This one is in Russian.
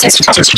Test, test, test.